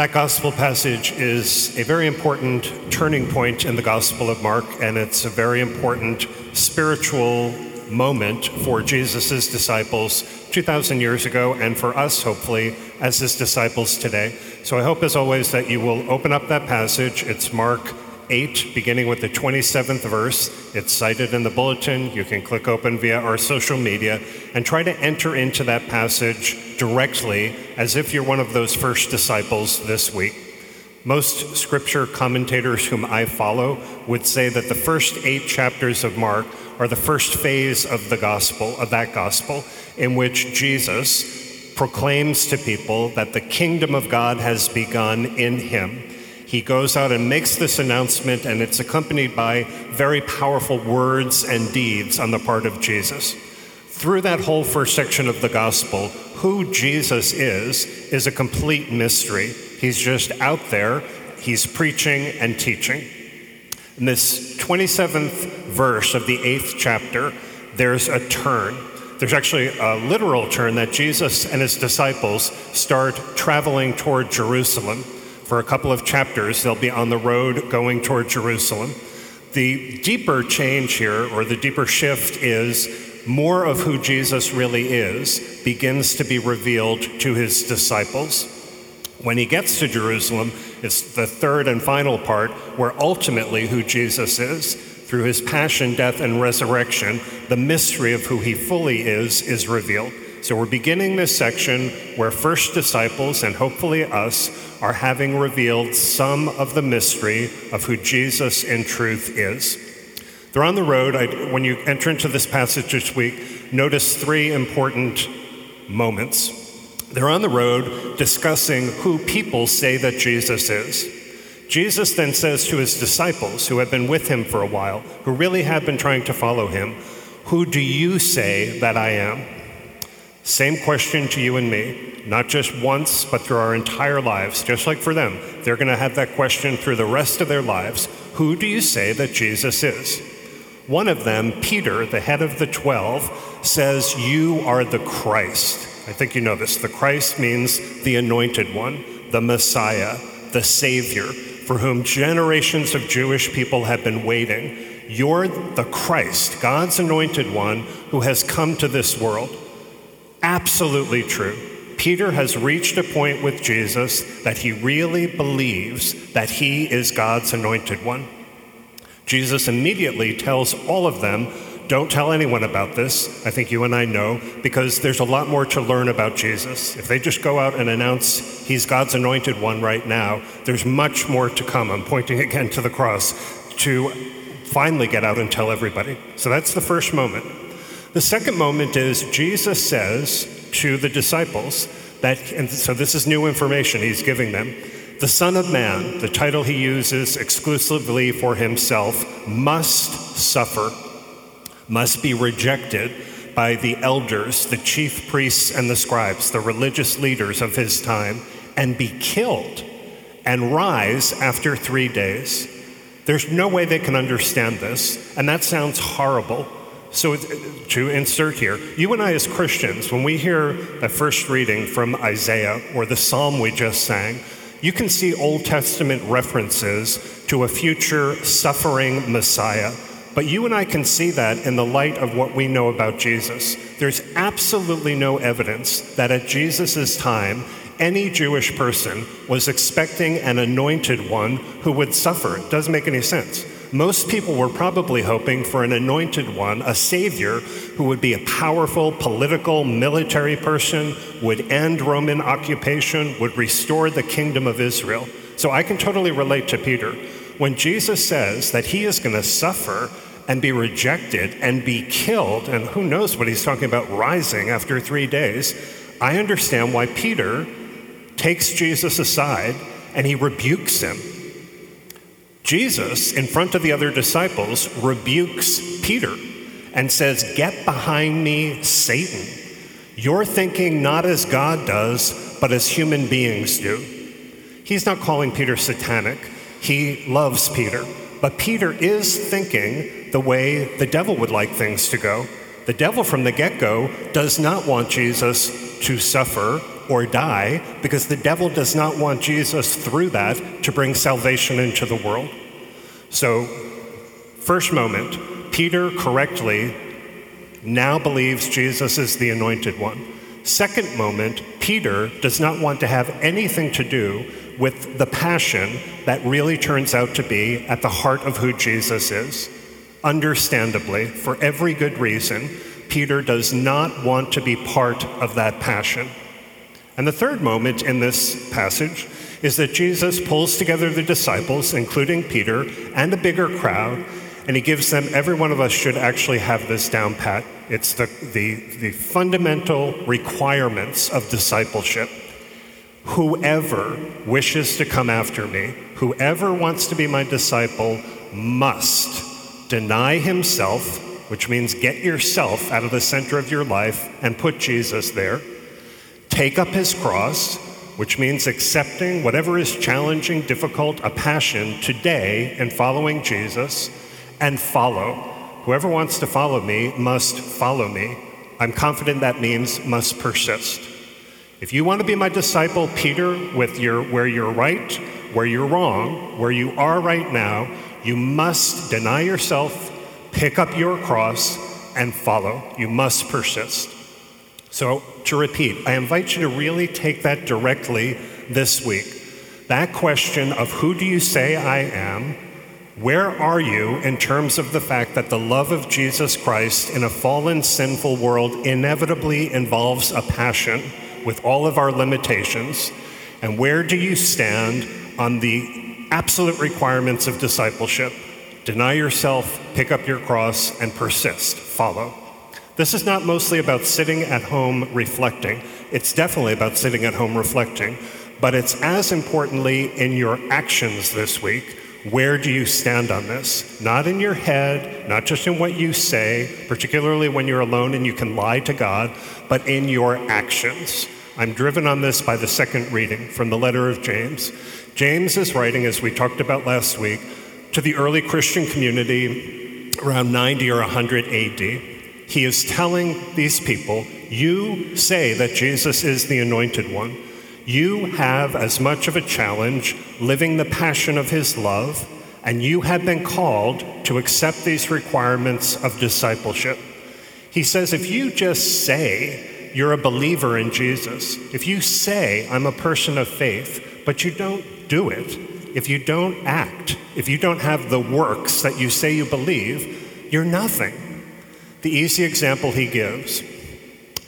That gospel passage is a very important turning point in the Gospel of Mark, and it's a very important spiritual moment for Jesus' disciples 2,000 years ago, and for us, hopefully, as his disciples today. So I hope, as always, that you will open up that passage. It's Mark 8, beginning with the 27th verse. It's cited in the bulletin. You can click open via our social media and try to enter into that passage directly as if you're one of those first disciples this week. Most scripture commentators whom I follow would say that the first eight chapters of Mark are the first phase of the gospel, of that gospel, in which Jesus proclaims to people that the kingdom of God has begun in him he goes out and makes this announcement, and it's accompanied by very powerful words and deeds on the part of Jesus. Through that whole first section of the gospel, who Jesus is, is a complete mystery. He's just out there, he's preaching and teaching. In this 27th verse of the eighth chapter, there's a turn. There's actually a literal turn that Jesus and his disciples start traveling toward Jerusalem. For a couple of chapters, they'll be on the road going toward Jerusalem. The deeper change here, or the deeper shift, is more of who Jesus really is begins to be revealed to his disciples. When he gets to Jerusalem, it's the third and final part where ultimately who Jesus is, through his passion, death, and resurrection, the mystery of who he fully is is revealed. So we're beginning this section where first disciples and hopefully us are having revealed some of the mystery of who Jesus in truth is. They're on the road. I, when you enter into this passage this week, notice three important moments. They're on the road discussing who people say that Jesus is. Jesus then says to his disciples, who have been with him for a while, who really have been trying to follow him, Who do you say that I am? Same question to you and me, not just once, but through our entire lives, just like for them. They're going to have that question through the rest of their lives Who do you say that Jesus is? One of them, Peter, the head of the 12, says, You are the Christ. I think you know this. The Christ means the anointed one, the Messiah, the Savior, for whom generations of Jewish people have been waiting. You're the Christ, God's anointed one who has come to this world absolutely true. Peter has reached a point with Jesus that he really believes that he is God's anointed one. Jesus immediately tells all of them, Don't tell anyone about this. I think you and I know, because there's a lot more to learn about Jesus. If they just go out and announce he's God's anointed one right now, there's much more to come. I'm pointing again to the cross to finally get out and tell everybody. So that's the first moment. The second moment is Jesus says to the disciples that, and so this is new information he's giving them. The Son of Man, the title he uses exclusively for himself, must suffer, must be rejected by the elders, the chief priests, and the scribes, the religious leaders of his time, and be killed and rise after three days. There's no way they can understand this, and that sounds horrible. So, uh, to insert here, you and I, as Christians, when we hear a first reading from Isaiah or the psalm we just sang, you can see Old Testament references to a future suffering Messiah. But you and I can see that in the light of what we know about Jesus. There's absolutely no evidence that at Jesus' time, any Jewish person was expecting an anointed one who would suffer. It doesn't make any sense most people were probably hoping for an anointed one, a savior who would be a powerful political, military person, would end Roman occupation, would restore the kingdom of Israel. So I can totally relate to Peter. When Jesus says that he is going to suffer and be rejected and be killed, and who knows what he's talking about rising after three days, I understand why Peter takes Jesus aside and he rebukes him Jesus, in front of the other disciples, rebukes Peter and says, Get behind me, Satan. You're thinking not as God does, but as human beings do. He's not calling Peter satanic, he loves Peter. But Peter is thinking the way the devil would like things to go. The devil, from the get go, does not want Jesus to suffer or die because the devil does not want Jesus through that to bring salvation into the world. So, first moment, Peter correctly now believes Jesus is the anointed one. Second moment, Peter does not want to have anything to do with the passion that really turns out to be at the heart of who Jesus is. Understandably, for every good reason, Peter does not want to be part of that passion. And the third moment in this passage is that Jesus pulls together the disciples, including Peter, and a bigger crowd, and he gives them, every one of us should actually have this down pat. It's the, the, the fundamental requirements of discipleship. Whoever wishes to come after me, whoever wants to be my disciple, must deny himself, which means get yourself out of the center of your life and put Jesus there, take up his cross, which means accepting whatever is challenging, difficult, a passion today and following Jesus, and follow. Whoever wants to follow me must follow me. I'm confident that means must persist. If you want to be my disciple, Peter, with your where you're right, where you're wrong, where you are right now, you must deny yourself, pick up your cross, and follow. You must persist. So, to repeat, I invite you to really take that directly this week. That question of who do you say I am? Where are you in terms of the fact that the love of Jesus Christ in a fallen, sinful world inevitably involves a passion? with all of our limitations? And where do you stand on the absolute requirements of discipleship? Deny yourself, pick up your cross, and persist, follow. This is not mostly about sitting at home reflecting. It's definitely about sitting at home reflecting, but it's as importantly in your actions this week. Where do you stand on this? Not in your head, not just in what you say, particularly when you're alone and you can lie to God, but in your actions. I'm driven on this by the second reading from the letter of James. James is writing, as we talked about last week, to the early Christian community around 90 or 100 AD. He is telling these people, You say that Jesus is the anointed one. You have as much of a challenge living the passion of his love, and you have been called to accept these requirements of discipleship. He says, if you just say you're a believer in Jesus, if you say I'm a person of faith, but you don't do it, if you don't act, if you don't have the works that you say you believe, you're nothing. The easy example he gives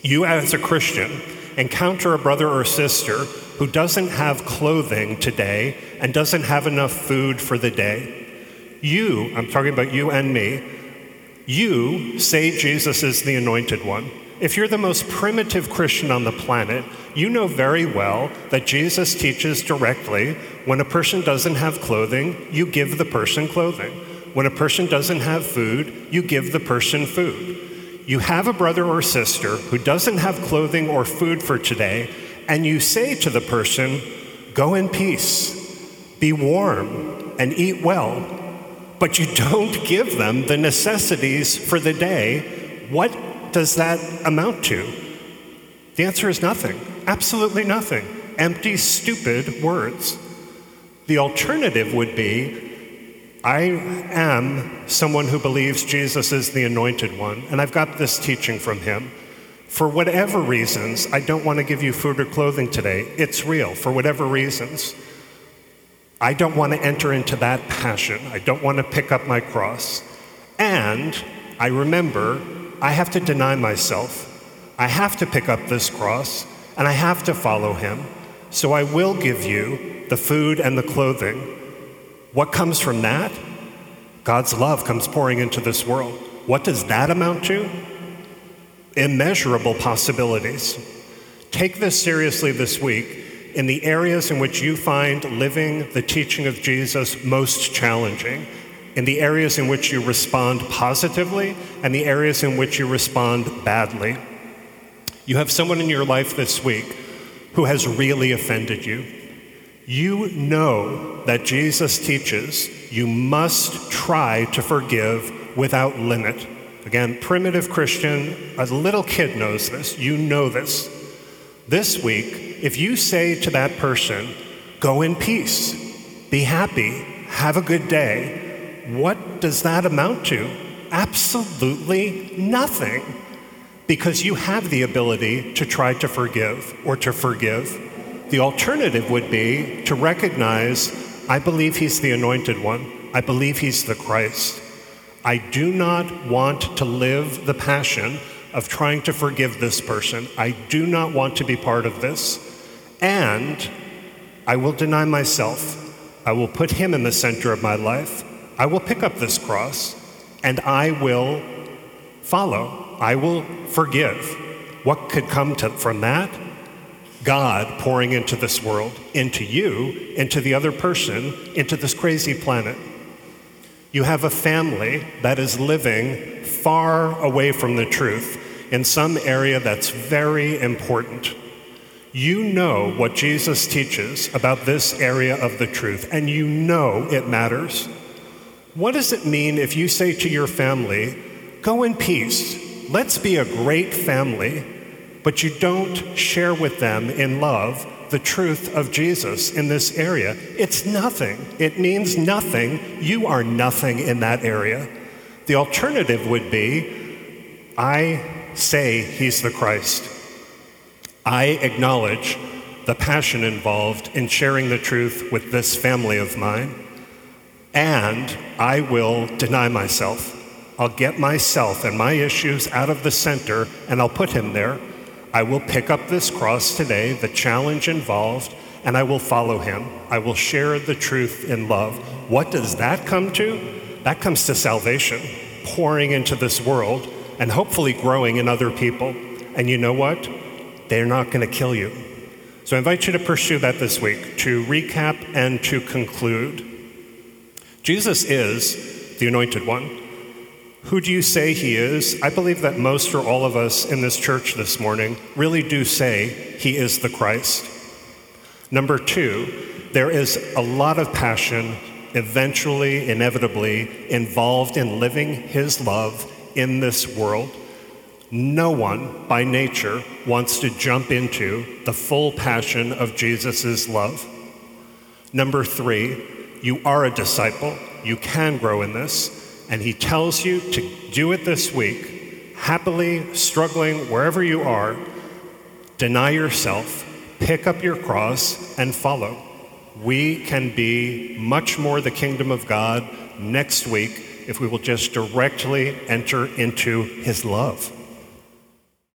you as a Christian encounter a brother or sister who doesn't have clothing today and doesn't have enough food for the day, you, I'm talking about you and me, you say Jesus is the anointed one. If you're the most primitive Christian on the planet, you know very well that Jesus teaches directly when a person doesn't have clothing, you give the person clothing. When a person doesn't have food, you give the person food you have a brother or sister who doesn't have clothing or food for today, and you say to the person, Go in peace, be warm, and eat well, but you don't give them the necessities for the day, what does that amount to? The answer is nothing. Absolutely nothing. Empty, stupid words. The alternative would be I am someone who believes Jesus is the anointed one, and I've got this teaching from him. For whatever reasons, I don't want to give you food or clothing today. It's real, for whatever reasons. I don't want to enter into that passion. I don't want to pick up my cross. And I remember I have to deny myself. I have to pick up this cross, and I have to follow him. So I will give you the food and the clothing what comes from that? God's love comes pouring into this world. What does that amount to? Immeasurable possibilities. Take this seriously this week in the areas in which you find living the teaching of Jesus most challenging, in the areas in which you respond positively, and the areas in which you respond badly. You have someone in your life this week who has really offended you you know that Jesus teaches you must try to forgive without limit. Again, primitive Christian, a little kid knows this. You know this. This week, if you say to that person, go in peace, be happy, have a good day, what does that amount to? Absolutely nothing. Because you have the ability to try to forgive or to forgive. The alternative would be to recognize I believe he's the anointed one, I believe he's the Christ. I do not want to live the passion of trying to forgive this person. I do not want to be part of this. And I will deny myself. I will put him in the center of my life. I will pick up this cross and I will follow. I will forgive. What could come to, from that? God pouring into this world, into you, into the other person, into this crazy planet. You have a family that is living far away from the truth in some area that's very important. You know what Jesus teaches about this area of the truth, and you know it matters. What does it mean if you say to your family, Go in peace, let's be a great family, but you don't share with them in love the truth of Jesus in this area. It's nothing. It means nothing. You are nothing in that area. The alternative would be I say he's the Christ. I acknowledge the passion involved in sharing the truth with this family of mine, and I will deny myself. I'll get myself and my issues out of the center and I'll put him there I will pick up this cross today, the challenge involved, and I will follow him. I will share the truth in love. What does that come to? That comes to salvation, pouring into this world and hopefully growing in other people. And you know what? They're not going to kill you. So I invite you to pursue that this week, to recap and to conclude. Jesus is the anointed one. Who do you say he is? I believe that most or all of us in this church this morning really do say he is the Christ. Number two, there is a lot of passion, eventually, inevitably, involved in living his love in this world. No one by nature wants to jump into the full passion of Jesus' love. Number three, you are a disciple. You can grow in this and He tells you to do it this week, happily struggling wherever you are, deny yourself, pick up your cross, and follow. We can be much more the kingdom of God next week if we will just directly enter into His love.